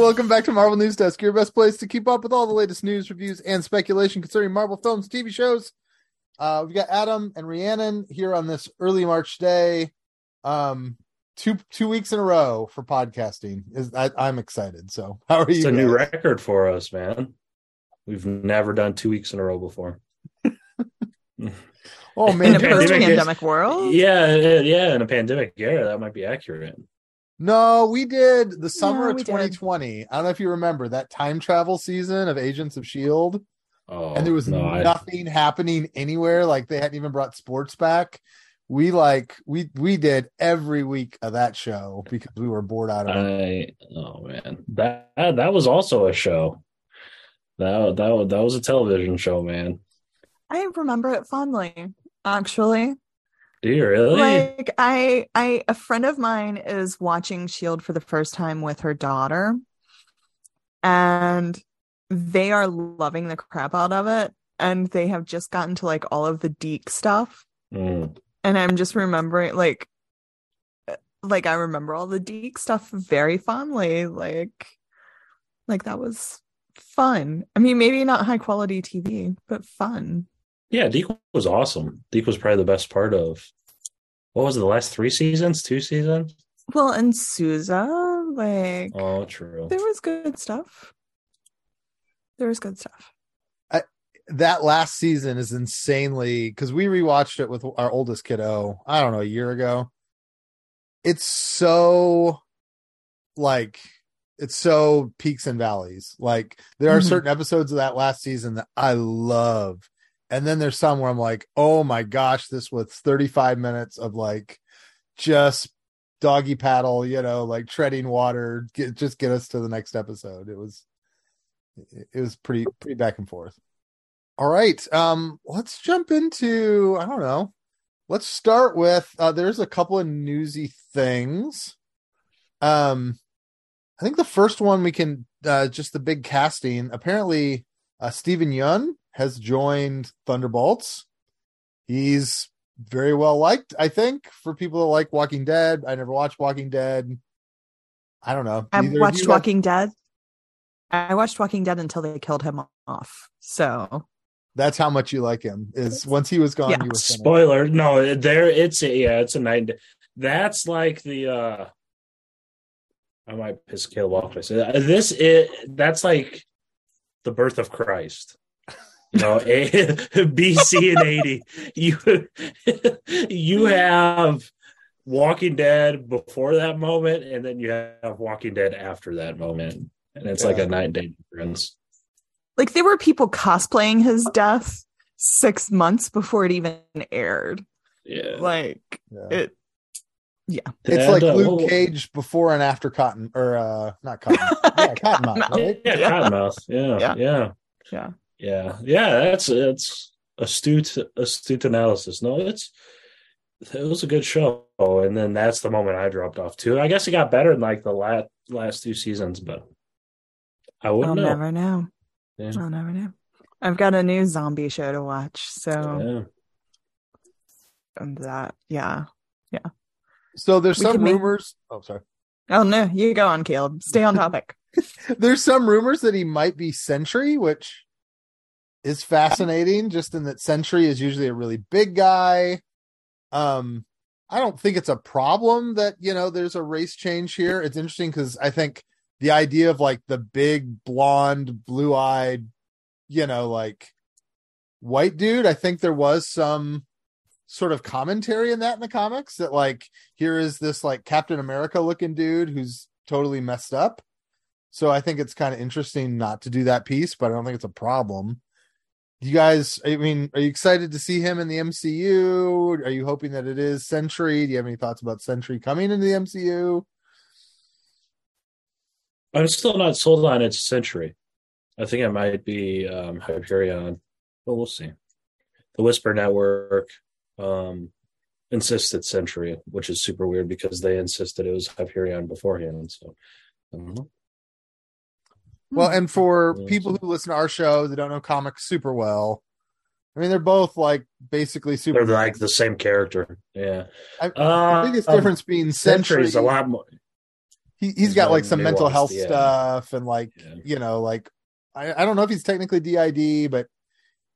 Welcome back to Marvel News Desk, your best place to keep up with all the latest news, reviews, and speculation concerning Marvel films, TV shows. Uh, we've got Adam and Rhiannon here on this early March day. Um, two two weeks in a row for podcasting. Is I, I'm excited. So how are you? It's a guys? new record for us, man. We've never done two weeks in a row before. Oh In man, a post-pandemic world, Yeah, yeah, yeah. In a pandemic era, that might be accurate. No, we did the summer No, of we did. 2020. I don't know if you remember that time travel season of Agents of Shield. Oh, and there was no, I- nothing happening anywhere like they hadn't even brought sports back we like we we did every week of that show because we were bored out of it I oh man, that that was also a show. That that that was a television show, man. I remember it fondly. Actually, Do you really? like I, I, a friend of mine is watching Shield for the first time with her daughter, and they are loving the crap out of it. And they have just gotten to like all of the Deke stuff, Mm. and I'm just remembering like, uh, like I remember all the Deke stuff very fondly. Like, like that was fun. I mean, maybe not high quality TV, but fun. Yeah, Deke was awesome. Deke was probably the best part of what was it, the last three seasons, two seasons? Well, and Sousa, like Oh, true. there was good stuff. There was good stuff. that last season is insanely because we rewatched it with our oldest kiddo i don't know a year ago it's so like it's so peaks and valleys like there are Mhm. certain episodes of that last season that i love and then there's some where i'm like oh my gosh this was 35 minutes of like just doggy paddle you know like treading water get, just get us to the next episode it was it was pretty pretty back and forth all right. Um, let's jump into I don't know. Let's start with uh there's a couple of newsy things. Um I think the first one we can uh just the big casting. Apparently uh Stephen Yeun has joined Thunderbolts. He's very well liked, I think, for people that like Walking Dead. I never watched Walking Dead. I don't know. I Neither of watched you have- Walking Dead. I watched Walking Dead until they killed him off. So That's how much you like him. Is once he was gone, Yeah. you were finished. Spoiler, no, there it's a yeah, it's a night. That's like the uh I might piss Caleb off. I say. This it that's like the birth of Christ. You know, a, BC and eighty. You you have Walking Dead before that moment, and then you have Walking Dead after that moment, and it's like a night and day difference. like there were people cosplaying his death six months before it even aired. Yeah, Like Yeah. it yeah. It's And, like uh, Luke well, Cage before and after Cotton, or uh, not Cotton, yeah, Cottonmouth, Cottonmouth. right? Yeah, Yeah. Cottonmouth. Yeah, Yeah. yeah, Yeah. Yeah, yeah. That's that's astute, astute analysis. No, it's it was a good show, and then that's the moment I dropped off too. I guess it got better in like the last last two seasons, but I I'll wouldn't know. never know. Yeah. I'll never know. I've got a new zombie show to watch. So Yeah. and that yeah. Yeah. So there's We some could make- rumors. Oh, sorry. Oh no, you go on, Caleb. Stay on topic. There's some rumors that he might be Sentry, which is fascinating. Just in that Sentry is usually a really big guy. Um, I don't think it's a problem that you know there's a race change here. It's interesting because I think the idea of like the big blonde, blue eyed, you know, like white dude. I think there was some sort of commentary in that in the comics that like here is this like Captain America looking dude who's totally messed up. So I think it's kind of interesting not to do that piece, but I don't think it's a problem. You guys, I mean, are you excited to see him in the MCU? Are you hoping that it is Sentry? Do you have any thoughts about Sentry coming into the MCU? I'm still not sold on its Sentry. I think it might be um, Hyperion, but we'll see. The Whisper Network um, insisted Sentry, which is super weird because they insisted it was Hyperion beforehand. So, I don't know. Well, and for people who listen to our show, they don't know comics super well. I mean, they're both like basically super. they're like the same character. Yeah, I, uh, the biggest um, difference being century Sentry is a lot more. he he's He's got like some mental health yeah. stuff and like Yeah. you know like I, I don't know if he's technically DID, but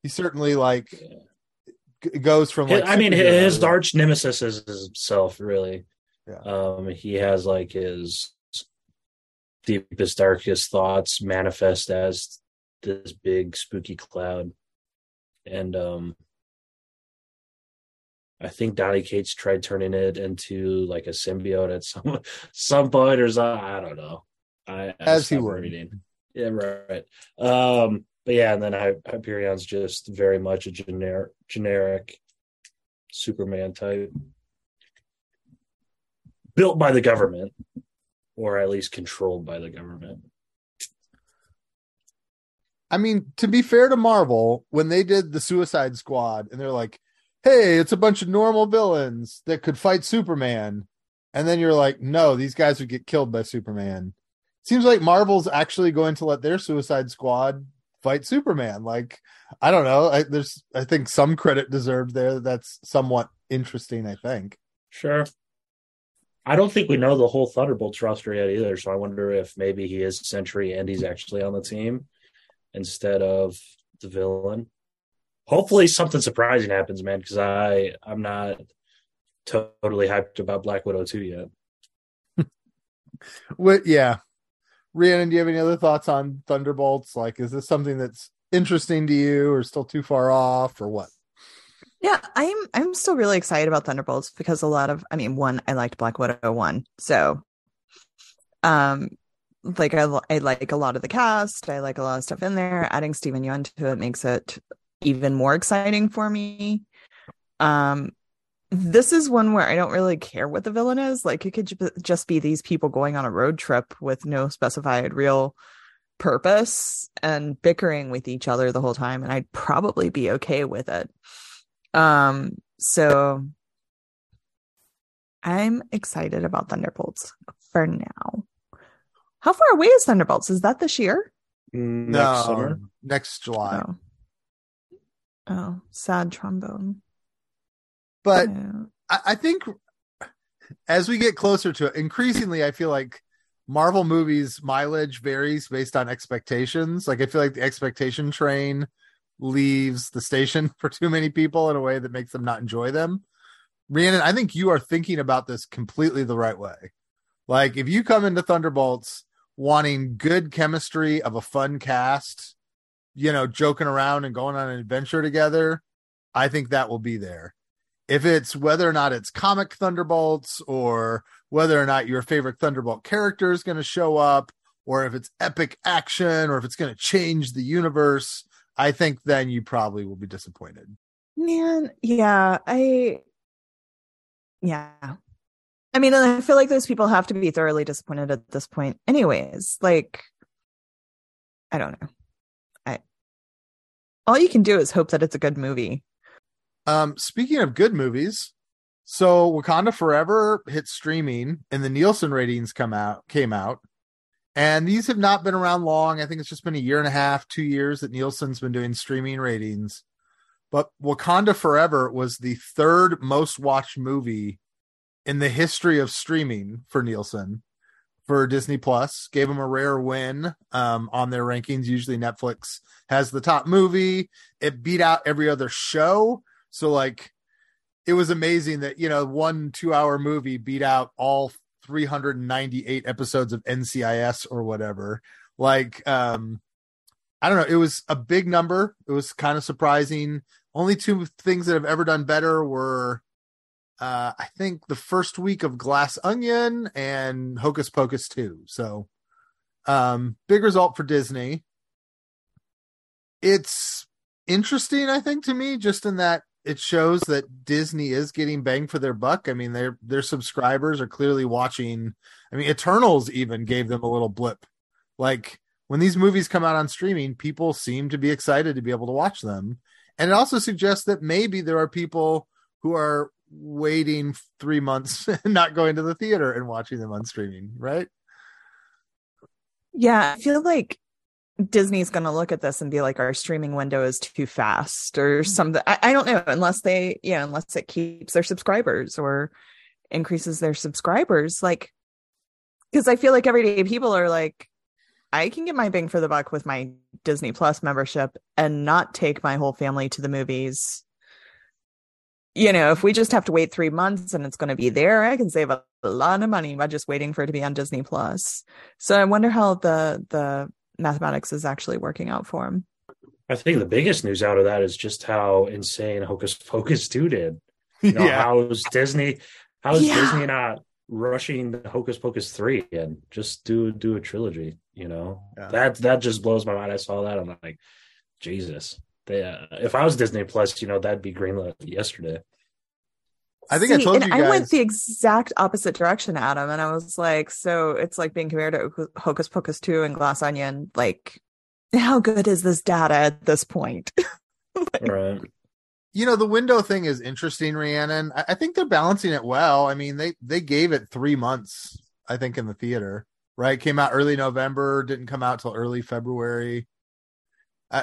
he certainly like g- goes from like I mean, his arch nemesis is himself, really. Yeah. Um, he has like his deepest, darkest thoughts manifest as this big spooky cloud, and um, I think Donny Cates tried turning it into like a symbiote at some some point, or some, I don't know. I, I As he would. reading. Yeah, right. Um, but yeah, and then Hy- Hyperion's just very much a generic generic Superman type, built by the government, or at least controlled by the government. I mean, to be fair to Marvel, when they did the Suicide Squad and they're like, hey, it's a bunch of normal villains that could fight Superman. And then you're like, no, these guys would get killed by Superman. Seems like Marvel's actually going to let their Suicide Squad fight Superman. Like, I don't know. I, there's, I think some credit deserved there. That's somewhat interesting, I think. Sure. I don't think we know the whole Thunderbolts roster yet either, so I wonder if maybe he is Sentry and he's actually on the team instead of the villain. Hopefully, something surprising happens, man, because I I'm not totally hyped about Black Widow two yet. What, yeah. Rhiannon, do you have any other thoughts on Thunderbolts? Like, is this something that's interesting to you or still too far off or what? Yeah, I'm I'm still really excited about Thunderbolts because a lot of I mean, one, I liked Black Widow one. So um like I, I like a lot of the cast. I like a lot of stuff in there. Adding Stephen Yeun to it makes it even more exciting for me. Um this is one where I don't really care what the villain is. Like it could ju- just be these people going on a road trip with no specified real purpose and bickering with each other the whole time and I'd probably be okay with it. Um so I'm excited about Thunderbolts for now. How far away is Thunderbolts? Is that this year? Next summer. next July. Oh. Oh, sad trombone. But Yeah. I, I think as we get closer to it, increasingly, I feel like Marvel movies mileage varies based on expectations. Like I feel like the expectation train leaves the station for too many people in a way that makes them not enjoy them. Rhiannon, I think you are thinking about this completely the right way. Like if you come into Thunderbolts wanting good chemistry of a fun cast, you know, joking around and going on an adventure together, I think that will be there if it's whether or not it's comic Thunderbolts or whether or not your favorite Thunderbolt character is going to show up or if it's epic action or if it's going to change the universe, I think then you probably will be disappointed. Man, yeah, I yeah. I mean, and I feel like those people have to be thoroughly disappointed at this point anyways. Like I don't know. I all you can do is hope that it's a good movie. Um, speaking of good movies, so Wakanda Forever hit streaming and the Nielsen ratings come out came out. And these have not been around long. I think it's just been a year and a half, two years that Nielsen's been doing streaming ratings. But Wakanda Forever was the third most watched movie in the history of streaming for Nielsen for Disney Plus. Gave them a rare win um, on their rankings. Usually Netflix has the top movie. It beat out every other show. So like it was amazing that, you know, one two hour movie beat out all 398 episodes of NCIS or whatever. Like, um, I don't know. It was a big number. It was kind of surprising. Only two things that have ever done better were, uh, I think the first week of Glass Onion and Hocus Pocus 2. So, um, big result for Disney. It's interesting, I think, to me, just in that it shows that Disney is getting bang for their buck. I mean, their their subscribers are clearly watching. I mean, Eternals even gave them a little blip. Like when these movies come out on streaming, people seem to be excited to be able to watch them. And it also suggests that maybe there are people who are waiting three months and not going to the theater and watching them on streaming, right? Yeah, I feel like Disney's going to look at this and be like, our streaming window is too fast or mm-hmm. something. I, I don't know, unless they, yeah, unless it keeps their subscribers or increases their subscribers. Like, because I feel like everyday people are like, I can get my bang for the buck with my Disney Plus membership and not take my whole family to the movies. You know, if we just have to wait three months and it's going to be there, I can save a lot of money by just waiting for it to be on Disney Plus. So I wonder how the the mathematics is actually working out for him. I think the biggest news out of that is just how insane Hocus Pocus 2 did. You know, yeah. how's Disney how's Yeah. Disney not rushing the Hocus Pocus 3 and just do do a trilogy, you know? Yeah. That that just blows my mind. I saw that I'm like, Jesus. They, uh, if I was Disney Plus, you know, that'd be greenlit yesterday. I think I See, told and you I went the exact opposite direction, Adam, and I was like, so it's like being compared to Hocus Pocus 2 and Glass Onion. Like, how good is this data at this point? Right. you know the window thing is interesting rhiannon I, I think they're balancing it well i mean they they gave it three months i think in the theater right came out early november didn't come out till early february i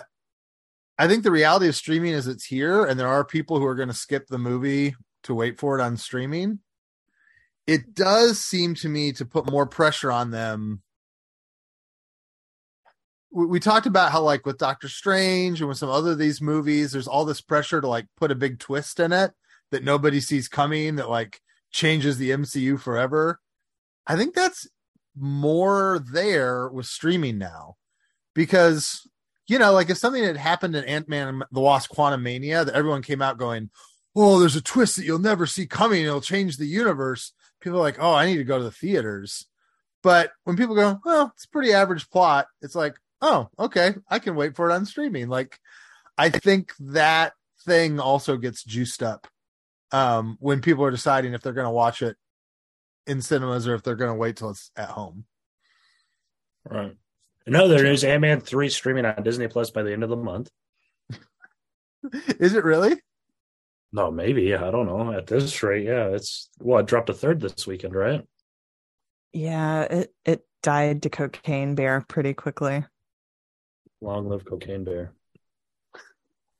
i think the reality of streaming is it's here and there are people who are going to skip the movie to wait for it on streaming it does seem to me to put more pressure on them we, we talked about how like with Doctor Strange and with some other of these movies, there's all this pressure to like put a big twist in it that nobody sees coming that like changes the MCU forever. I think that's more there with streaming now because you know like if something had happened in Ant-Man and the Wasp Quantumania that everyone came out going, "Oh, there's a twist that you'll never see coming, it'll change the universe." People are like, "Oh, I need to go to the theaters." But when people go, "Well, it's a pretty average plot," it's like, "Oh, okay, I can wait for it on streaming." Like I think that thing also gets juiced up um when people are deciding if they're going to watch it in cinemas or if they're going to wait till it's at home. Right. In other news, Ant Man 3 streaming on Disney Plus by the end of the month. Is it really? No, maybe. I don't know. At this rate, yeah. It's well, it dropped a third this weekend, right? yeah, it, it died to Cocaine Bear pretty quickly. Long live Cocaine Bear.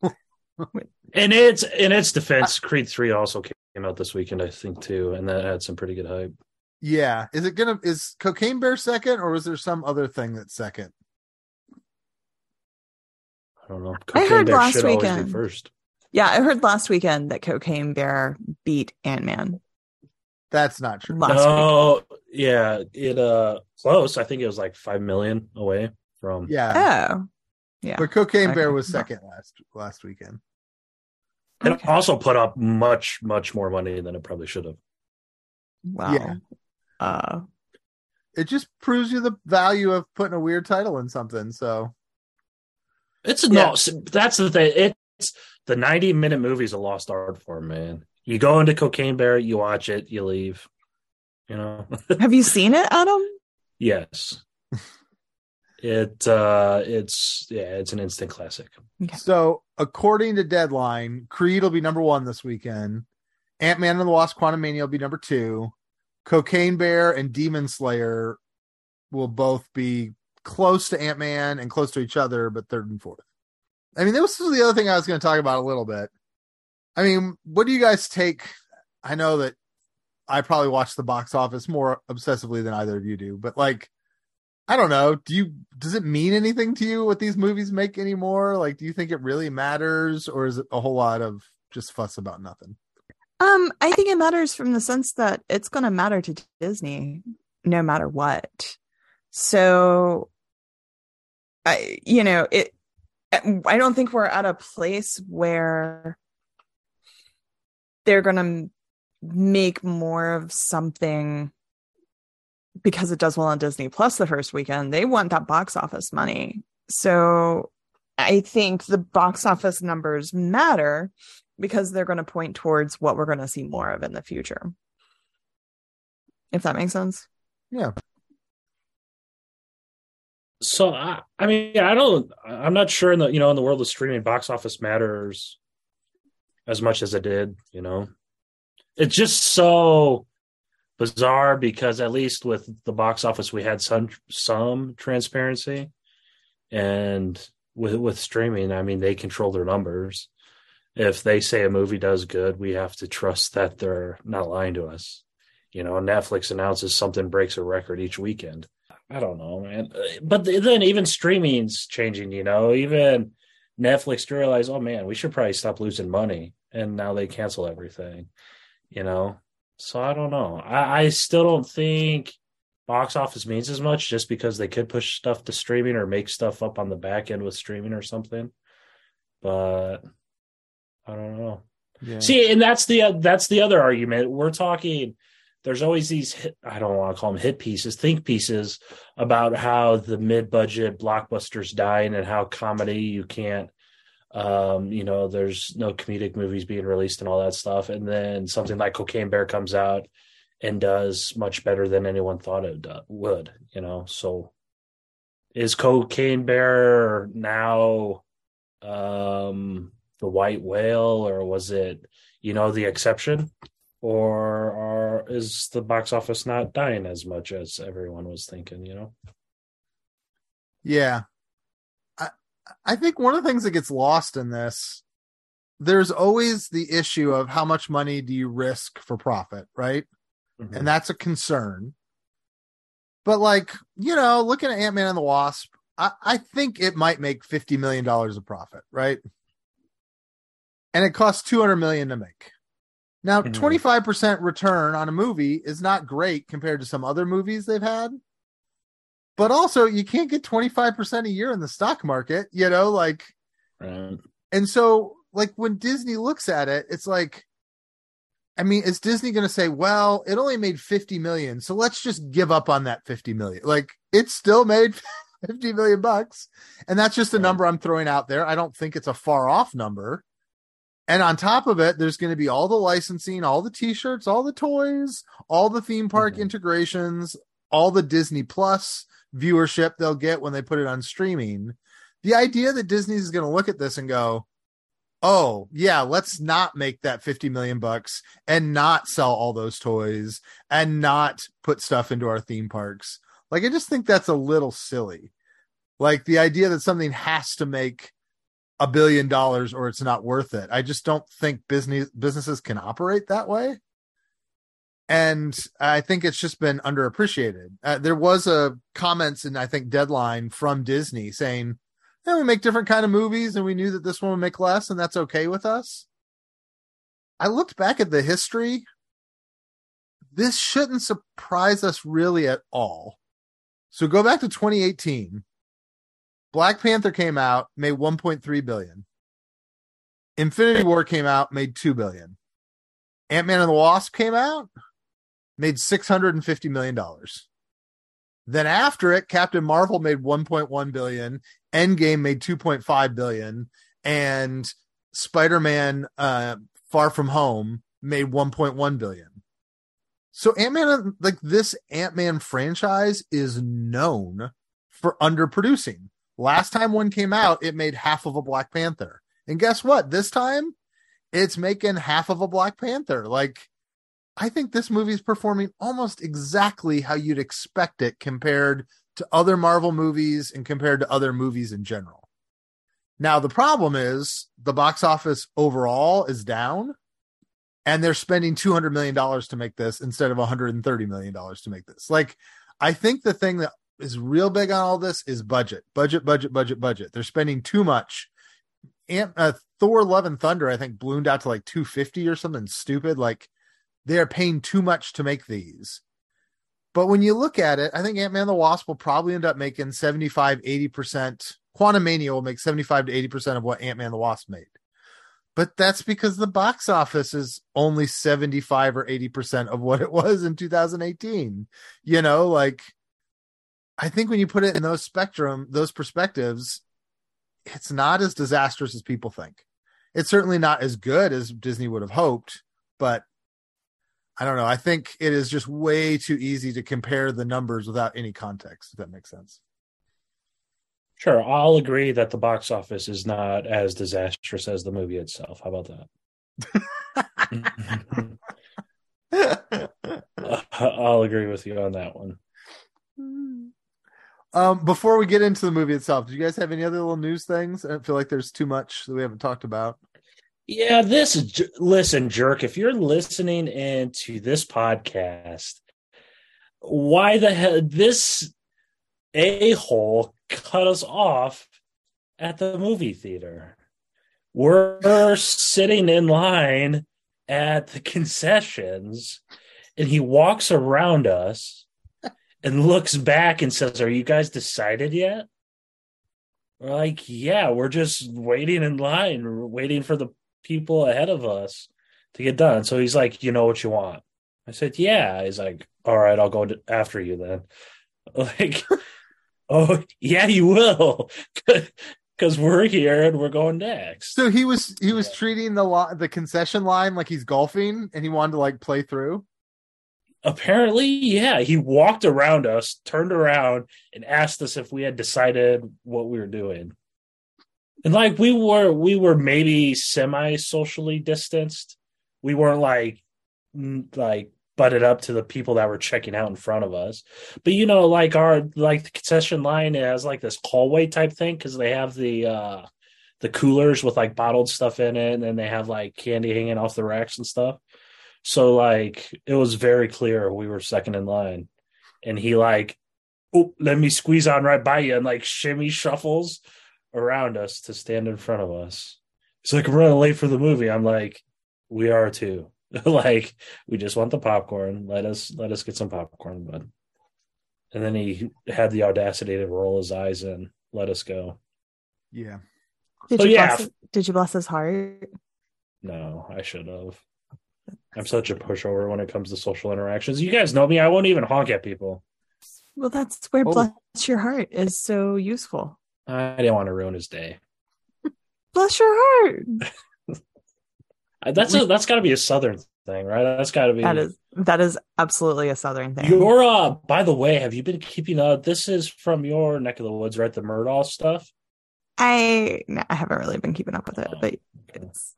and its in its defense, Creed 3 also came out this weekend, I think, too, and that had some pretty good hype. Yeah. Is it gonna is Cocaine Bear second or was there some other thing that's second? I don't know. I heard Bear last should always be weekend. first. Yeah, I heard last weekend that Cocaine Bear beat Ant Man. That's not true. Last no, yeah, it uh close. I think it was like five million away from. Yeah. Oh, yeah. But Cocaine Bear was second last last weekend. It Okay. also put up much, much more money than it probably should have. Wow. Yeah. Uh, It just proves you the value of putting a weird title in something. So It's Yeah. no, that's the thing. It's the 90 minute movie is a lost art form, man. You go into Cocaine Bear, you watch it, you leave. You know? have you seen it, Adam? yes. It uh it's yeah, it's an instant classic. Okay. So, according to Deadline, Creed will be number one this weekend. Ant Man and the Wasp: Quantumania will be number two. Cocaine Bear and Demon Slayer will both be close to Ant Man and close to each other, but third and fourth. I mean, this was the other thing I was going to talk about a little bit. I mean, what do you guys take? I know that I probably watch the box office more obsessively than either of you do, but like, I don't know. Do you does it mean anything to you what these movies make anymore? Like, do you think it really matters, or is it a whole lot of just fuss about nothing? Um, I think it matters from the sense that it's going to matter to Disney no matter what. So, I, you know, it, I don't think we're at a place where they're going to make more of something because it does well on Disney Plus the first weekend. They want that box office money. So, I think the box office numbers matter because they're going to point towards what we're going to see more of in the future. If that makes sense. Yeah, So I, I mean, I don't. I'm not sure in the you know in the world of streaming, box office matters as much as it did. You know, it's just so bizarre because at least with the box office, we had some some transparency, and with with streaming, I mean, they control their numbers. If they say a movie does good, we have to trust that they're not lying to us. You know, Netflix announces something breaks a record each weekend. I don't know, man. But then even streaming's changing. You know, even Netflix realized, oh man, we should probably stop losing money, and now they cancel everything. You know, so I don't know. I, I still don't think box office means as much just because they could push stuff to streaming or make stuff up on the back end with streaming or something. But I don't know. Yeah. See, and that's the uh, that's the other argument. We're talking. There's always these hit, I don't want to call them hit pieces, think pieces about how the mid-budget blockbusters dying and how comedy you can't um, you know, there's no comedic movies being released and all that stuff. And then something like Cocaine Bear comes out and does much better than anyone thought it would, you know. So is Cocaine Bear now um the white whale or was it, you know, the exception? Or are, is the box office not dying as much as everyone was thinking, you know? Yeah. I i think one of the things that gets lost in this, there's always the issue of how much money do you risk for profit, right? Mm-hmm. And that's a concern. But like, you know, looking at Ant Man and the Wasp, I, I think it might make fifty million dollars of profit, right? And it costs two hundred million to make. Now, mm-hmm. twenty five percent return on a movie is not great compared to some other movies they've had but also you can't get 25% a year in the stock market, you know, like right. and so like when Disney looks at it, it's like I mean, is Disney going to say, "Well, it only made 50 million, so let's just give up on that 50 million." Like it still made 50 million bucks, and that's just a right. number I'm throwing out there. I don't think it's a far off number. And on top of it, there's going to be all the licensing, all the t-shirts, all the toys, all the theme park mm-hmm. integrations, all the Disney Plus viewership they'll get when they put it on streaming. The idea that Disney is going to look at this and go, "Oh, yeah, let's not make that 50 million bucks and not sell all those toys and not put stuff into our theme parks." Like I just think that's a little silly. Like the idea that something has to make a billion dollars or it's not worth it. I just don't think business businesses can operate that way and I think it's just been underappreciated. Uh, there was a comments and I think Deadline from Disney saying, "Yeah, we make different kind of movies, and we knew that this one would make less, and that's okay with us." I looked back at the history. This shouldn't surprise us really at all. So go back to 2018. Black Panther came out, made 1.3 billion. Infinity War came out, made 2 billion. Ant Man and the Wasp came out, made $650 million. Then after it, Captain Marvel made 1.1 billion, Endgame made 2.5 billion, and Spider-Man uh, Far From Home made 1.1 billion. So Ant-Man like this Ant-Man franchise is known for underproducing. Last time one came out, it made half of a Black Panther. And guess what? This time it's making half of a Black Panther. Like I think this movie is performing almost exactly how you'd expect it compared to other Marvel movies and compared to other movies in general. Now, the problem is the box office overall is down, and they're spending $200 million to make this instead of $130 million to make this. Like, I think the thing that is real big on all this is budget, budget, budget, budget, budget. They're spending too much. And uh, Thor: Love and Thunder, I think, ballooned out to like 250 or something stupid. Like, they are paying too much to make these. But when you look at it, I think Ant Man the Wasp will probably end up making 75, 80%. Quantumania will make 75 to 80% of what Ant Man the Wasp made. But that's because the box office is only 75 or 80% of what it was in 2018. You know, like I think when you put it in those spectrum, those perspectives, it's not as disastrous as people think. It's certainly not as good as Disney would have hoped, but I don't know. I think it is just way too easy to compare the numbers without any context, if that makes sense. Sure. I'll agree that the box office is not as disastrous as the movie itself. How about that? I'll agree with you on that one. Hmm. Um, before we get into the movie itself, do you guys have any other little news things? I feel like there's too much that we haven't talked about. Yeah, this listen, jerk. If you're listening into this podcast, why the hell this a hole cut us off at the movie theater? We're sitting in line at the concessions, and he walks around us and looks back and says, Are you guys decided yet? We're like, Yeah, we're just waiting in line, we're waiting for the people ahead of us to get done. So he's like, You know what you want? I said, Yeah. He's like, All right, I'll go after you then. Like, oh, yeah, you will. Because we're here and we're going next. So he was he was treating the lo- the concession line like he's golfing, and he wanted to like play through. Apparently, yeah. He walked around us, turned around, and asked us if we had decided what we were doing. And like we were, we were maybe semi socially distanced. We weren't like, like butted up to the people that were checking out in front of us. But you know, like our like the concession line has like this hallway type thing because they have the uh the coolers with like bottled stuff in it, and then they have like candy hanging off the racks and stuff. So like it was very clear we were second in line. And he like, oh, let me squeeze on right by you and like shimmy shuffles around us to stand in front of us. He's like, I'm running late for the movie. I'm like, we are too. like, we just want the popcorn. Let us let us get some popcorn, bud. And then he had the audacity to roll his eyes and let us go. Yeah. Did So, you yeah. bless did you bless his heart? No, I should have. I'm such a pushover when it comes to social interactions. You guys know me. I won't even honk at people. Well, that's where Oh. bless your heart is so useful. I didn't want to ruin his day. Bless your heart. Uh, That's a, that's got to be a southern thing, right? That's got to be. That is that is absolutely a southern thing. Your uh by the way, have you been keeping uh this is from your neck of the woods, right? The Murdaugh stuff. I no, I haven't really been keeping up with it, Oh, but it's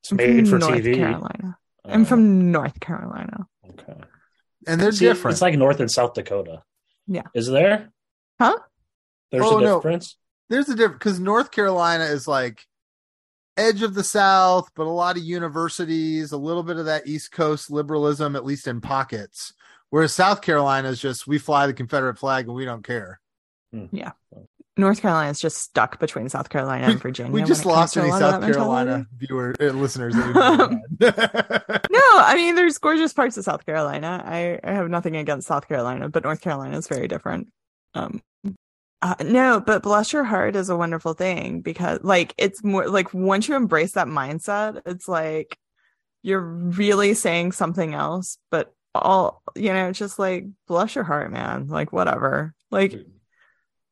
It's I'm made for from North TV. Carolina. I'm from uh, North Carolina. okay. And they're See, different. It's like North and South Dakota. Yeah. Is there? Huh? There's Oh, a no. difference. There's a difference because North Carolina is like edge of the South, but a lot of universities, a little bit of that East Coast liberalism, at least in pockets. Whereas South Carolina is just we fly the Confederate flag and we don't care. Hmm. North Carolina is just stuck between South Carolina and Virginia. we when just it comes lost to a any lot of South Carolina viewer uh, listeners. That we No, I mean there's gorgeous parts of South Carolina. I, I have nothing against South Carolina, but North Carolina is very different. Um uh, no, but bless your heart is a wonderful thing because like it's more like once you embrace that mindset, it's like you're really saying something else, but all you know, just like bless your heart, man. Like whatever. Like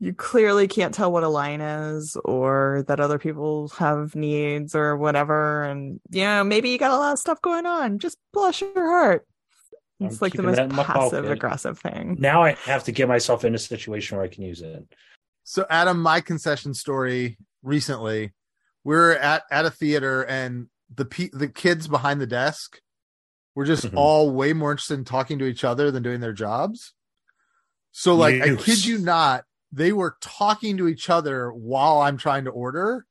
you clearly can't tell what a line is or that other people have needs or whatever and you know maybe you got a lot of stuff going on just bless your heart it's I'm like the most that in my passive aggressive thing Now I have to get myself in a situation where I can use it. So, Adam, my concession story recently, we are at at a theater and the pe- the kids behind the desk were just Mhm. all way more interested in talking to each other than doing their jobs. So, like, I kid you not, they were talking to each other while I'm trying to order.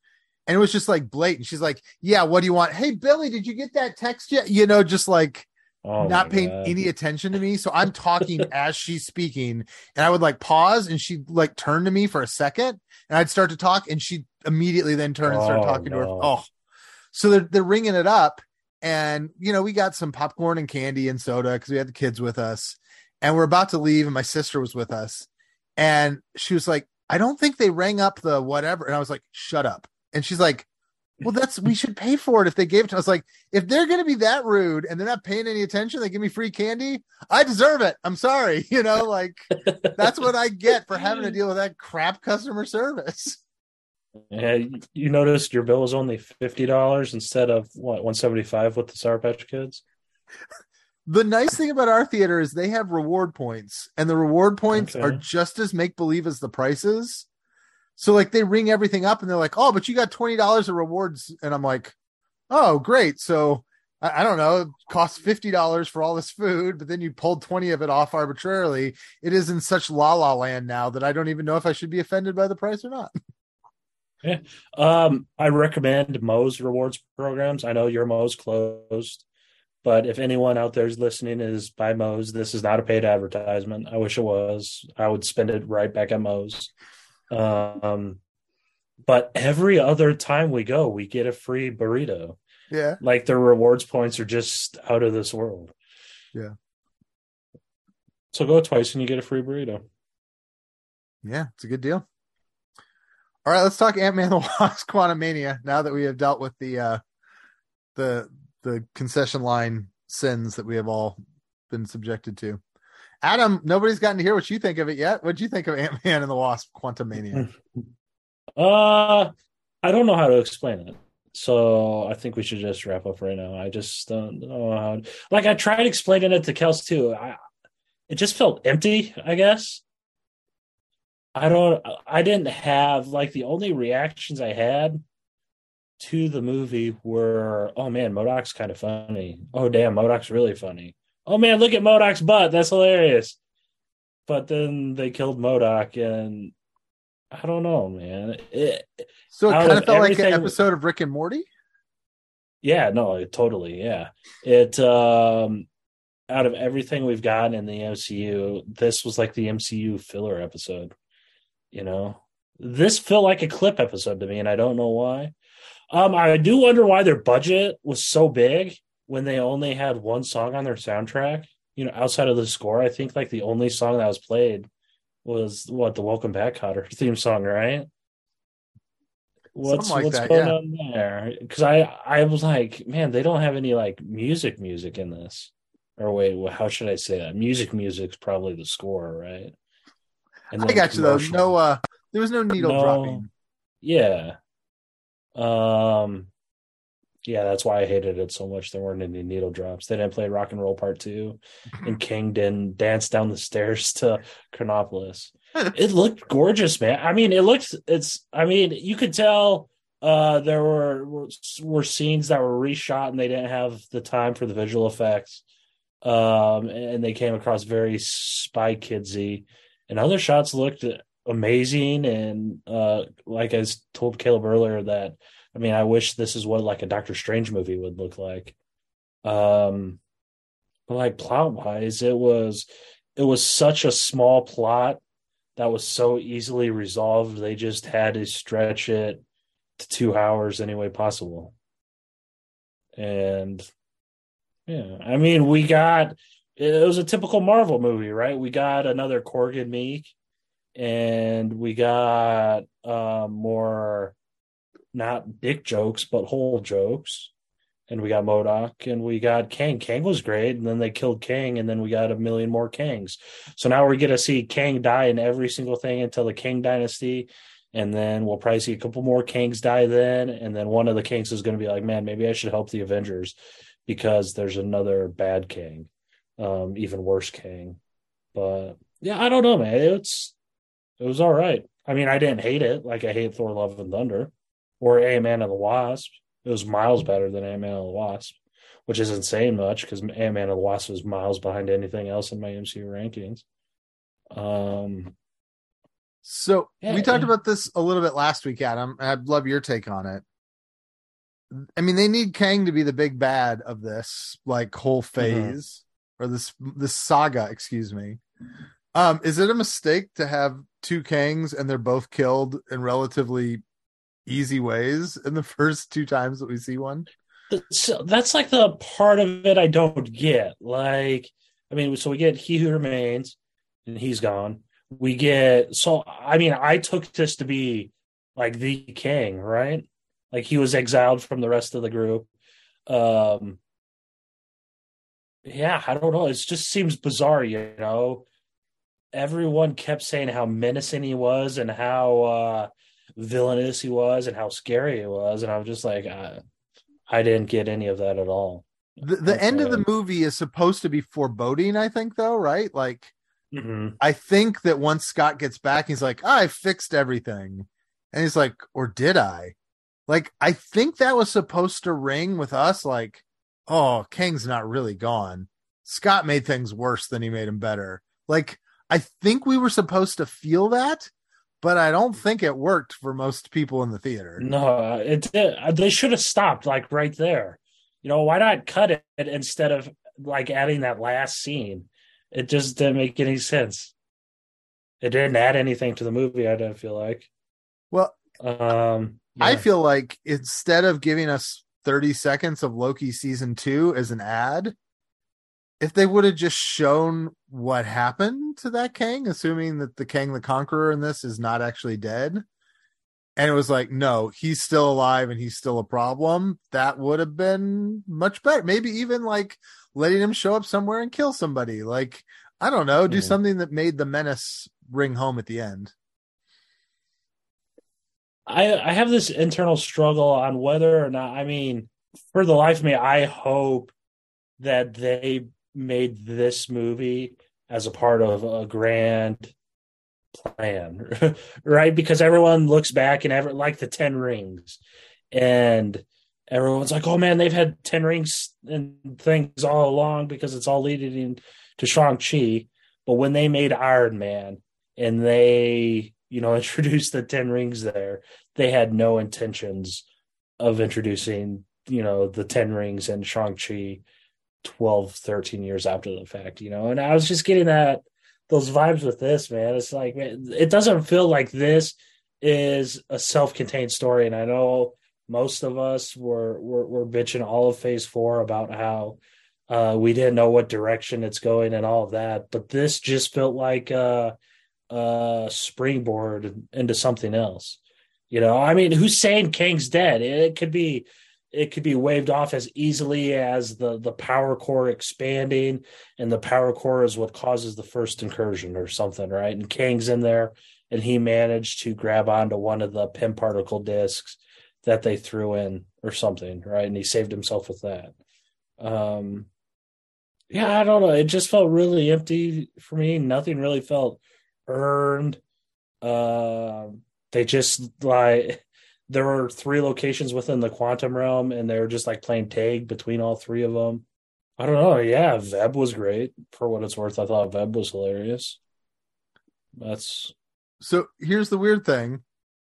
And it was just like blatant. She's like, Yeah, what do you want? Hey, Billy, did you get that text yet? You know, just like Oh not paying God. any attention to me. So I'm talking as she's speaking, and I would like pause, and she'd like turn to me for a second, and I'd start to talk, and she'd immediately then turn and start Oh, talking to her. Oh, so they're they're ringing it up, and you know we got some popcorn and candy and soda because we had the kids with us, and we're about to leave, and my sister was with us, and she was like, "I don't think they rang up the whatever," and I was like, "Shut up," and she's like. Well, that's we should pay for it if they gave it to us. Like, if they're going to be that rude and they're not paying any attention, they give me free candy. I deserve it. I'm sorry. You know, like that's what I get for having to deal with that crap customer service. Yeah, you noticed your bill was only fifty dollars instead of what one seventy five with the Sour Patch Kids. The nice thing about our theater is they have reward points, and the reward points Okay. are just as make believe as the prices. So, like, they ring everything up and they're like, oh, but you got $20 of rewards. And I'm like, oh, great. So, I, I don't know, it costs $50 for all this food, but then you pulled 20 of it off arbitrarily. It is in such la la land now that I don't even know if I should be offended by the price or not. Um, I recommend Moe's rewards programs. I know your Moe's closed, but if anyone out there is listening is by Moe's, this is not a paid advertisement. I wish it was. I would spend it right back at Moe's. Um, but every other time we go, we get a free burrito. Yeah. Like their rewards points are just out of this world. Yeah. So go twice and you get a free burrito. Yeah, it's a good deal. All right, let's talk Ant Man the Wasp Quantumania now that we have dealt with the uh the the concession line sins that we have all been subjected to. Adam, nobody's gotten to hear what you think of it yet. What'd you think of Ant Man and the Wasp Quantumania? Uh I don't know how to explain it. So I think we should just wrap up right now. I just don't know how like I tried explaining it to Kels too. I it just felt empty, I guess. I don't I didn't have like the only reactions I had to the movie were oh man, MODOK's kind of funny. Oh damn, MODOK's really funny. Oh man, look at MODOK's butt. That's hilarious. But then they killed MODOK and I don't know, man. It, so it kind of of felt like an episode of Rick and Morty. Yeah, no, it- totally. Yeah. It um out of everything we've gotten in the MCU, this was like the MCU filler episode. You know? This felt like a clip episode to me and I don't know why. Um I do wonder why their budget was so big when they only had one song on their soundtrack. You know, outside of the score, I think like the only song that was played was what the Welcome Back Kotter theme song, right? What's like what's that, going yeah. on there? Because I I was like, man, they don't have any like music music in this. Or wait, well, how should I say that? Music music's probably the score, right? And I got you though. No uh there was no needle No. dropping. Yeah. Um yeah, that's why I hated it so much. There weren't any needle drops. They didn't play Rock and Roll Part Two, and King didn't dance down the stairs to Chronopolis. it looked gorgeous, man. I mean, it looked. It's. I mean, you could tell uh there were were, were scenes that were reshot and they didn't have the time for the visual effects. Um, and they came across very Spy Kidsy, and other shots looked amazing. And uh, like I told Caleb earlier, that I mean, I wish this is what like a Doctor Strange movie would look like. Um, but like plot wise, it was it was such a small plot that was so easily resolved. They just had to stretch it to two hours any way possible. And yeah, I mean, we got it was a typical Marvel movie, right? We got another Korg and Miek, and we got uh, more not dick jokes, but hole jokes. And we got MODOK and we got Kang. Kang was great. And then they killed Kang, and then we got a million more Kangs. So now we're going to see Kang die in every single thing until the Kang dynasty. And then we'll probably see a couple more Kangs die then. And then one of the Kangs is going to be like, man, maybe I should help the Avengers because there's another bad Kang, um, even worse Kang. But yeah, I don't know, man. It's it was all right. I mean, I didn't hate it like I hate Thor: Love and Thunder or Ant Man and the Wasp. It was miles better than Ant Man and the Wasp, which isn't saying much because Ant Man and the Wasp is miles behind anything else in my MCU rankings. Um, So Yeah, we talked yeah. about this a little bit last week, Adam. I'd love your take on it. I mean, they need Kang to be the big bad of this like whole Mm-hmm. phase or this this saga, excuse me. Um, is it a mistake to have two Kangs and they're both killed in relatively easy ways in the first two times that we see one? so that's like the part of it I don't get. Like, I mean, so we get He Who Remains, and he's gone. We get so I mean, I took this to be like the king, right? Like he was exiled from the rest of the group. Um yeah, I don't know. It just seems bizarre, you know. Everyone kept saying how menacing he was and how uh villainous he was and how scary he was, and I was just like, uh, I didn't get any of that at all. The, the end of the movie is supposed to be foreboding, I think, though, right? Like, Mhm. I think that once Scott gets back, he's like, I fixed everything. And he's like, or did I? Like, I think that was supposed to ring with us like, oh, Kang's not really gone. Scott made things worse than he made him better. Like, I think we were supposed to feel that, but I don't think it worked for most people in the theater. No, it did. They should have stopped like right there. You know, why not cut it instead of like adding that last scene? It just didn't make any sense. It didn't add anything to the movie. I don't feel like. Well, Um, I feel like instead of giving us 30 seconds of Loki season two as an ad, if they would have just shown what happened to that Kang, assuming that the Kang the Conqueror in this is not actually dead, and it was like, no, he's still alive and he's still a problem, that would have been much better. Maybe even like letting him show up somewhere and kill somebody. Like, I don't know, do Yeah. something that made the menace ring home at the end. I I have this internal struggle on whether or not I mean for the life of me I hope that they made this movie as a part of a grand plan right? Because everyone looks back and ever like the 10 rings and everyone's like oh man they've had 10 rings and things all along because it's all leading to Shang-Chi. But when they made Iron Man and they you know introduced the 10 rings there they had no intentions of introducing you know the 10 rings and Shang-Chi 12 13 years after the fact you know? And I was just getting that those vibes with this man. It's like man, it doesn't feel like this is a self-contained story. And I know most of us were were, were bitching all of phase 4 about how uh, we didn't know what direction it's going and all of that. But this just felt like uh uh springboard into something else. You know i mean who's saying kang's dead. It could be it could be waved off as easily as the the power core expanding and the power core is what causes the first incursion or something right? And kang's in there and he managed to grab onto one of the Pym particle discs that they threw in or something right? And he saved himself with that. Um yeah i don't know. It just felt really empty for me. Nothing really felt earned. Um they just like there were three locations within the quantum realm and they were just like playing tag between all three of them i don't know yeah veb was great for what it's worth i thought veb was hilarious that's So here's the weird thing.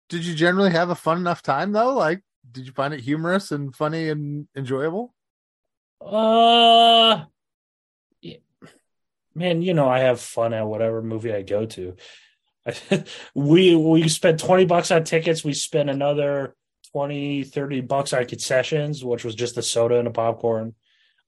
Did you generally have a fun enough time though? Like, did you find it humorous and funny and enjoyable? uh yeah. man you know i have fun at whatever movie i go to we we spent 20 bucks on tickets. We spent another 20 30 bucks on concessions which was just a soda and a popcorn.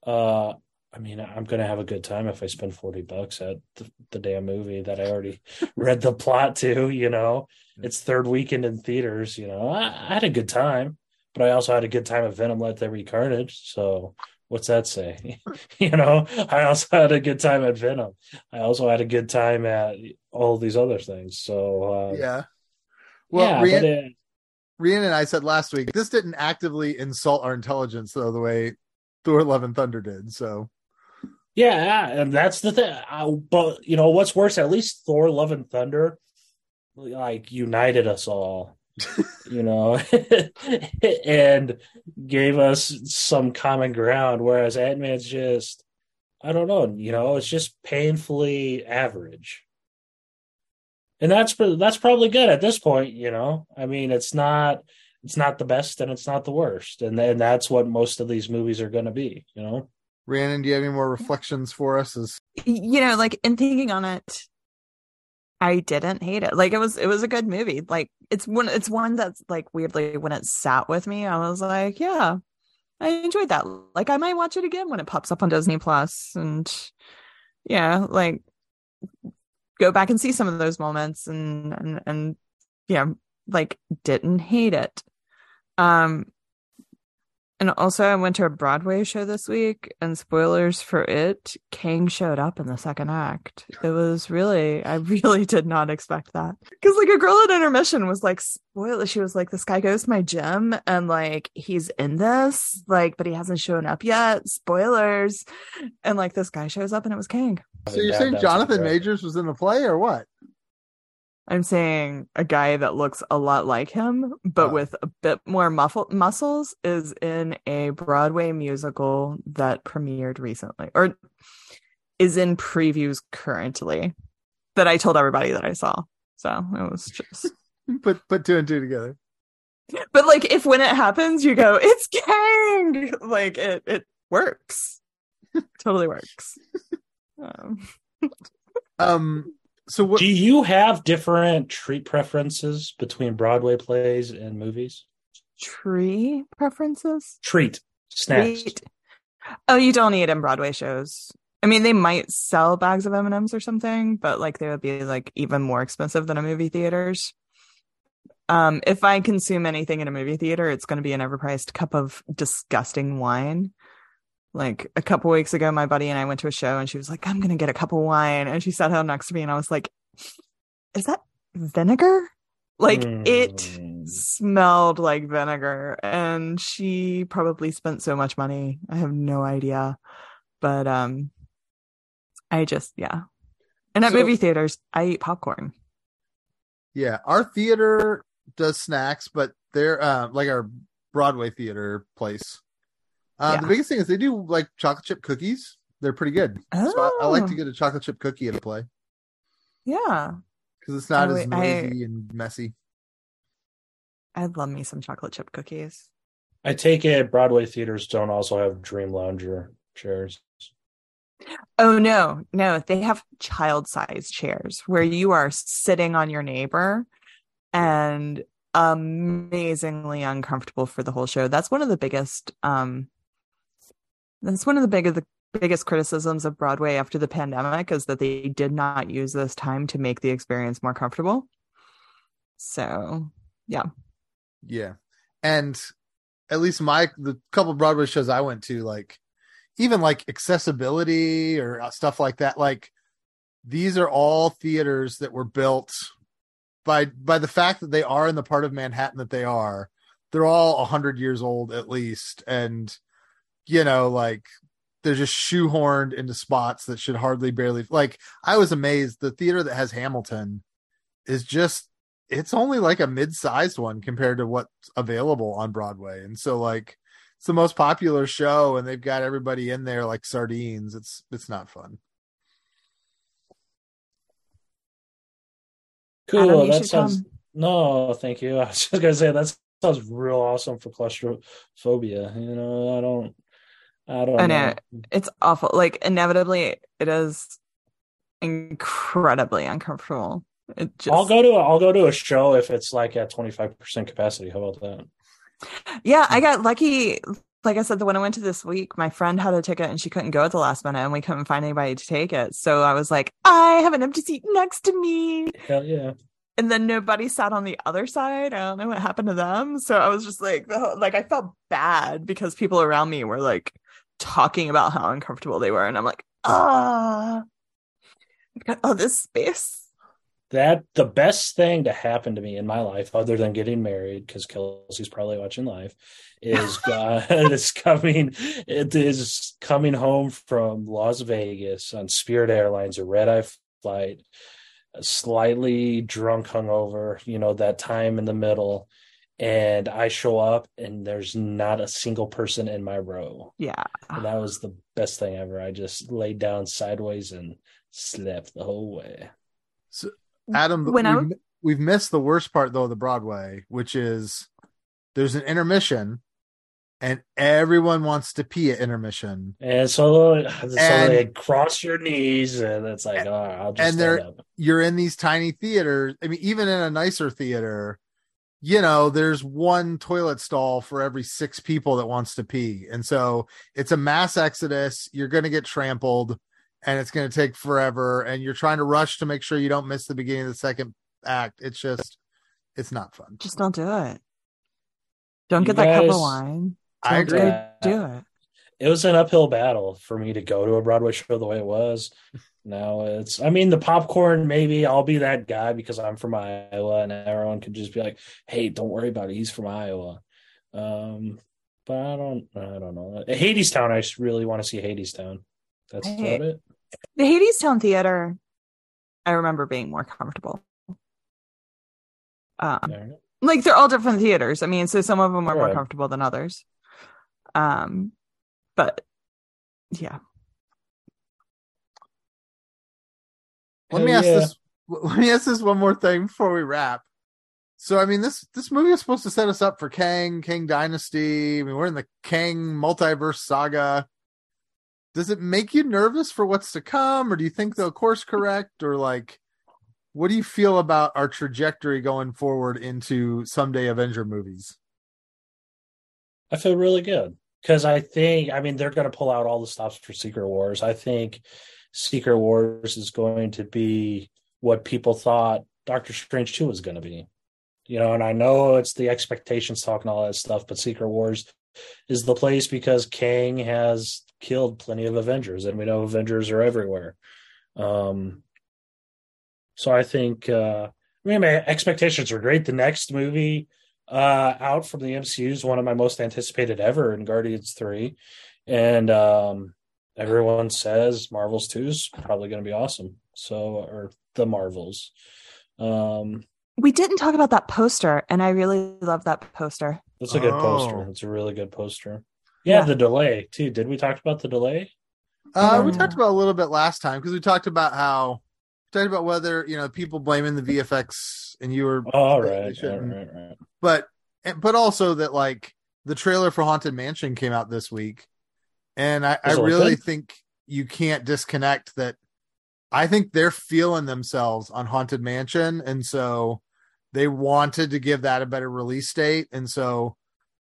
Uh i mean i'm gonna have a good time if i spend 40 bucks at the, the damn movie that i already read the plot to you know? It's third weekend in theaters you know? I, I had a good time but i also had a good time at venom let there be carnage so what's that say? You know? I also had a good time at venom. I also had a good time at all these other things so uh, yeah. Well, yeah, Rian, it, Rian and I said last week this didn't actively insult our intelligence though the way Thor: Love and Thunder did. So Yeah, and that's the thing. I, but you know what's worse? At least Thor: Love and Thunder like united us all, you know, and gave us some common ground. Whereas Ant Man's just, I don't know, you know, it's just painfully average. And that's that's probably good at this point, you know. I mean, it's not it's not the best and it's not the worst, and then that's what most of these movies are going to be, you know. Rhiannon, do you have any more reflections for us? As you know, like in thinking on it, I didn't hate it. Like it was, it was a good movie. Like it's one, it's one that's like weirdly when it sat with me, I was like, yeah, I enjoyed that. Like I might watch it again when it pops up on Disney Plus, and yeah, like go back and see some of those moments, and and and yeah, like didn't hate it. Um, and also, I went to a Broadway show this week, and spoilers for it, Kang showed up in the second act. It was really, I really did not expect that. Because, like, a girl at intermission was like, spoiler. She was like, this guy goes to my gym, and like, he's in this, like, but he hasn't shown up yet. Spoilers. And like, this guy shows up, and it was Kang. so you're Down, saying Jonathan. Majors was in the play or what? I'm saying a guy that looks a lot like him, but Oh. with a bit more muffle- muscles, is in a Broadway musical that premiered recently, or is in previews currently. That I told everybody that I saw. So it was just Put put two and two together. but like if when it happens you go, it's Kang like it it works. totally works. Um, Um. So what? Do you have different treat preferences between Broadway plays and movies? tree preferences? Treat snacks. Treat. Oh, you don't eat in Broadway shows. I mean, they might sell bags of M and M's or something, but like they would be like even more expensive than a movie theaters. Um, if I consume anything in a movie theater, it's going to be an overpriced cup of disgusting wine. Like a couple weeks ago, my buddy and I went to a show, and she was like, "I'm going to get a cup of wine," and she sat down next to me, and I was like, "Is that vinegar?" Like it Mm. smelled like vinegar and she probably spent so much money i have no idea but um i just yeah and at So- movie theaters i eat popcorn Yeah, our theater does snacks, but they're uh, like our Broadway theater place. Uh, The biggest thing is they do like chocolate chip cookies. They're pretty good. So I, I like Oh. to get a chocolate chip cookie at a play yeah because it's not Oh, as wait, I- and messy. i love me some chocolate chip cookies I take it Broadway theaters don't also have Dream Lounger chairs. oh no no they have child sized chairs where you are sitting on your neighbor and amazingly uncomfortable for the whole show that's one of the biggest um that's one of the big the biggest criticisms of broadway after the pandemic is that they did not use this time to make the experience more comfortable so Yeah, Yeah. and at least my the couple Broadway shows I went to, like even like accessibility or uh, stuff like that. Like these are all theaters that were built by by the fact that they are in the part of Manhattan that they are. They're all a hundred years old at least, and you know, like they're just shoehorned into spots that should hardly barely. Like I was amazed. The theater that has Hamilton is just it's only like a mid-sized one compared to what's available on Broadway. And so like it's the most popular show and they've got everybody in there like sardines. It's it's not fun. Cool. you that sounds come. no, thank you. I was just gonna say that sounds real awesome for claustrophobia. You know, I don't I don't I know. know. it's awful like inevitably it is incredibly uncomfortable it just I'll go to I'll go to a show if it's like at twenty five percent capacity. How about that? Yeah, I got lucky. Like I said, the one I went to this week, my friend had a ticket and she couldn't go at the last minute, and we couldn't find anybody to take it. So I was like, I have an empty seat next to me. Hell yeah. And then nobody sat on the other side. I don't know what happened to them. So I was just like, like I felt bad because people around me were like talking about how uncomfortable they were, and I'm like, ah, I've got all this space. That the best thing to happen to me in my life, other than getting married, because Kelsey's probably watching live, is God is coming. It is coming home from Las Vegas on Spirit Airlines, a red eye flight, slightly drunk, hungover. You know that time in the middle, and I show up, and there's not a single person in my row. Yeah. And that was the best thing ever. I just laid down sideways and slept the whole way. So Adam, When we've, we've missed the worst part though of the Broadway, which is there's an intermission and everyone wants to pee at intermission. And so, so And- they cross your knees, and it's like, oh, I'll just and they're- stand up. You're in these tiny theaters. I mean, even in a nicer theater, you know, there's one toilet stall for every six people that wants to pee. And so it's a mass exodus. You're going to get trampled and it's going to take forever. And you're trying to rush to make sure you don't miss the beginning of the second act. It's just, it's not fun. Just don't do it. Don't You get that cup of wine. I Don't agree. do it. It was an uphill battle for me to go to a Broadway show the way it was. Now it's, I mean, the popcorn, maybe I'll be that guy because I'm from Iowa and everyone could just be like, hey, don't worry about it. He's from Iowa. Um, but I don't, I don't know. Hadestown, I just really want to see Hadestown. That's Hey. about it. The Hadestown Theater, I remember being more comfortable. Um, like they're all different theaters. I mean, so some of them are more comfortable than others. Um, but yeah, Let me ask yeah. this. let me ask this one more thing before we wrap. So, I mean, this this movie is supposed to set us up for Kang, Kang Dynasty. I mean, we're in the Kang multiverse saga. Does it make you nervous for what's to come, or do you think they'll course correct, or like, what do you feel about our trajectory going forward into someday Avenger movies? I feel really good because I think, I mean, they're going to pull out all the stops for Secret Wars. I think Secret Wars is going to be what people thought Doctor Strange 2 was going to be. You know, and I know it's the expectations talk and all that stuff, but Secret Wars is the place because Kang has killed plenty of Avengers, and we know Avengers are everywhere. Um, so I think, uh, I mean, my expectations are great. The next movie uh, out from the MCU is one of my most anticipated ever in Guardians 3. And um, everyone says Marvels 2 is probably going to be awesome. So, or the Marvels. Um, we didn't talk about that poster, and I really love that poster. That's a good Oh. poster. It's a really good poster. Yeah, Yeah. the delay too. Did we talk about the delay? Uh, we Um, talked about a little bit last time because we talked about how we talked about whether you know people blaming the VFX and you were Oh, all they- right, they right, shouldn't. right, right. but but also that like the trailer for Haunted Mansion came out this week, and I, I Does it look really think you can't disconnect that. I think they're feeling themselves on Haunted Mansion, and so they wanted to give that a better release date, and so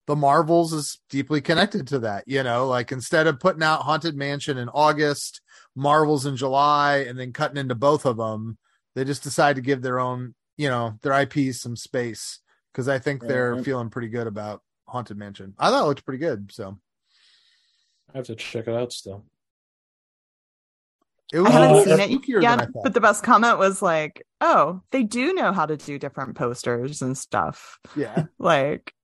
the Marvels is deeply connected to that. You know, like instead of putting out Haunted Mansion in August, Marvels in July, and then cutting into both of them, they just decide to give their own, you know, their IPs some space because I think they're feeling pretty good about Haunted Mansion. I thought it looked pretty good, so I have to check it out still. it I haven't Uh, seen it spookier yet, than I thought. but the best comment was like, "Oh, they do know how to do different posters and stuff." yeah, Like,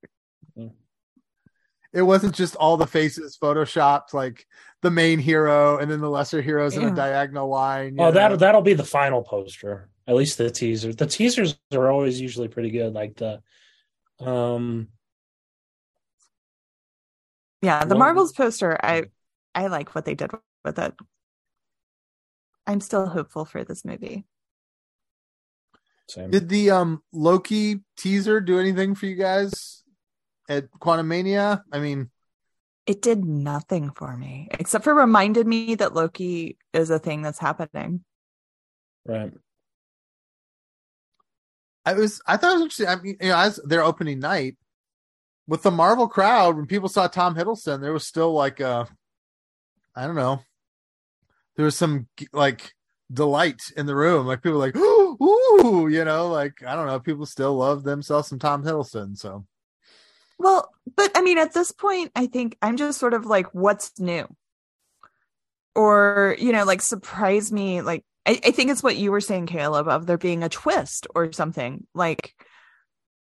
it wasn't just all the faces photoshopped, like the main hero and then the lesser heroes in a diagonal line. you Oh, know? that that'll be the final poster. At least the teaser. The teasers are always usually pretty good. Like the, um, yeah, the Well- Marvels poster, I I like what they did with it. I'm still hopeful for this movie. same. Did the um Loki teaser do anything for you guys at Quantumania? I mean, It did nothing for me except for reminded me that Loki is a thing that's happening. right. I was I thought it was interesting. I mean, you know, as their opening night with the Marvel crowd, when people saw Tom Hiddleston, there was still like a, I don't know, there was some like delight in the room. Like people like, ooh, you know, like I don't know, people still love themselves some Tom Hiddleston. So Well, but I mean, at this point, I think I'm just sort of like, what's new? Or, you know, like surprise me. Like, I, I think it's what you were saying, Caleb, of there being a twist or something. Like,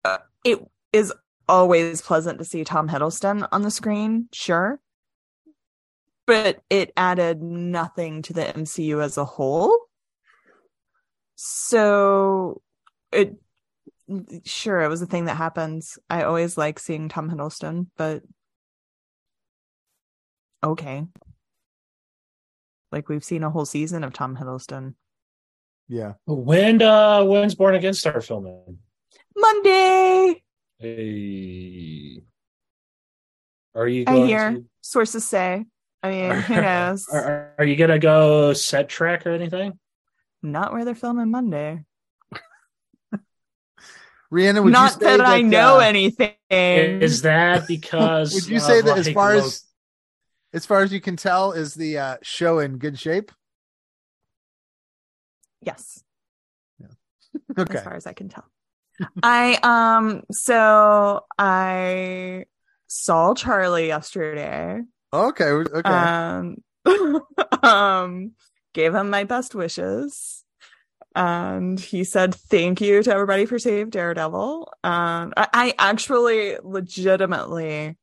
uh, it is always pleasant to see Tom Hiddleston on the screen, sure. But it added nothing to the MCU as a whole. So it sure it was a thing that happens i always like seeing tom hiddleston but okay like we've seen a whole season of tom hiddleston yeah, When uh when's Born Again start filming? monday Hey. Are you i hear to sources say i mean who knows Are, are you gonna go set track or anything? not where they're filming monday Rhiannon, would not you say that, i know uh, anything Is that because Would you say of, that as far lo- as as far as you can tell, is the uh, show in good shape? yes Yeah. Okay, as far as I can tell. I um so I saw Charlie yesterday. okay, okay. Um um gave him my best wishes. And he said thank you to everybody for Save Daredevil. Um I, I actually legitimately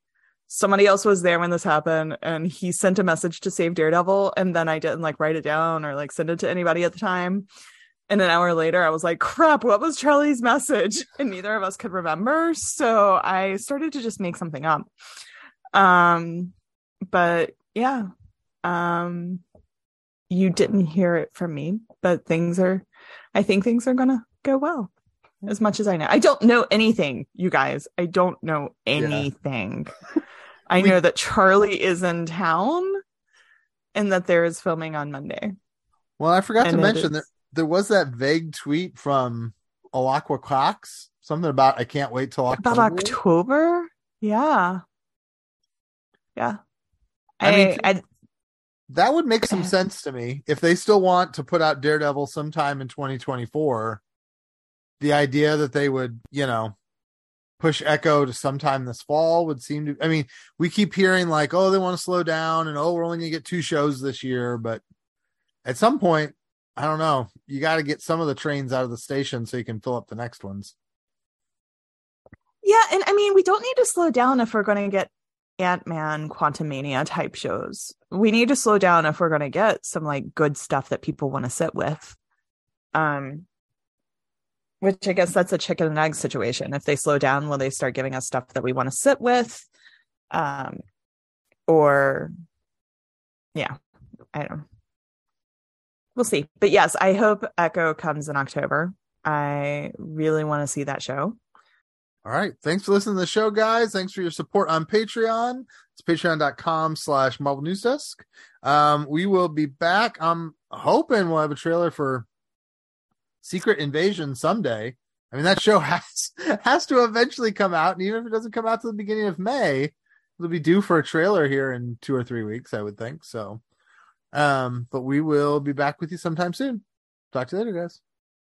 somebody else was there when this happened and he sent a message to Save Daredevil and then I didn't like write it down or like send it to anybody at the time. And an hour later, I was like, crap, what was Charlie's message? And neither of us could remember. So I started to just make something up. Um, but yeah. Um, you didn't hear it from me, but things are, I think things are going to go well as much as I know. I don't know anything, you guys. I don't know anything. Yeah. I know that Charlie is in town and that there is filming on Monday. Well, I forgot and to mention that there was that vague tweet from Alaqua Cox, something about I can't wait till October. About October? Yeah. Yeah. I, I mean, I, that would make some sense to me if they still want to put out Daredevil sometime in 2024. The idea that they would, you know, push Echo to sometime this fall would seem to. I mean, we keep hearing like, oh, they want to slow down, and oh, we're only going to get two shows this year. But at some point, I don't know. You got to get some of the trains out of the station so you can fill up the next ones. Yeah, and I mean, we don't need to slow down if we're going to get Ant Man, Quantumania type shows. We need to slow down if we're going to get some like good stuff that people want to sit with. Um, which I guess that's a chicken and egg situation. If they slow down, will they start giving us stuff that we want to sit with? Um, or yeah, I don't. We'll see. But yes, I hope Echo comes in October. I really want to see that show. All right. Thanks for listening to the show, guys. Thanks for your support on Patreon. It's patreon.com slash Marvel News Desk. Um, we will be back. I'm hoping we'll have a trailer for Secret Invasion someday. I mean, that show has has to eventually come out, and even if it doesn't come out to the beginning of May, it'll be due for a trailer here in two or three weeks, I would think. So, um, but we will be back with you sometime soon. Talk to you later, guys.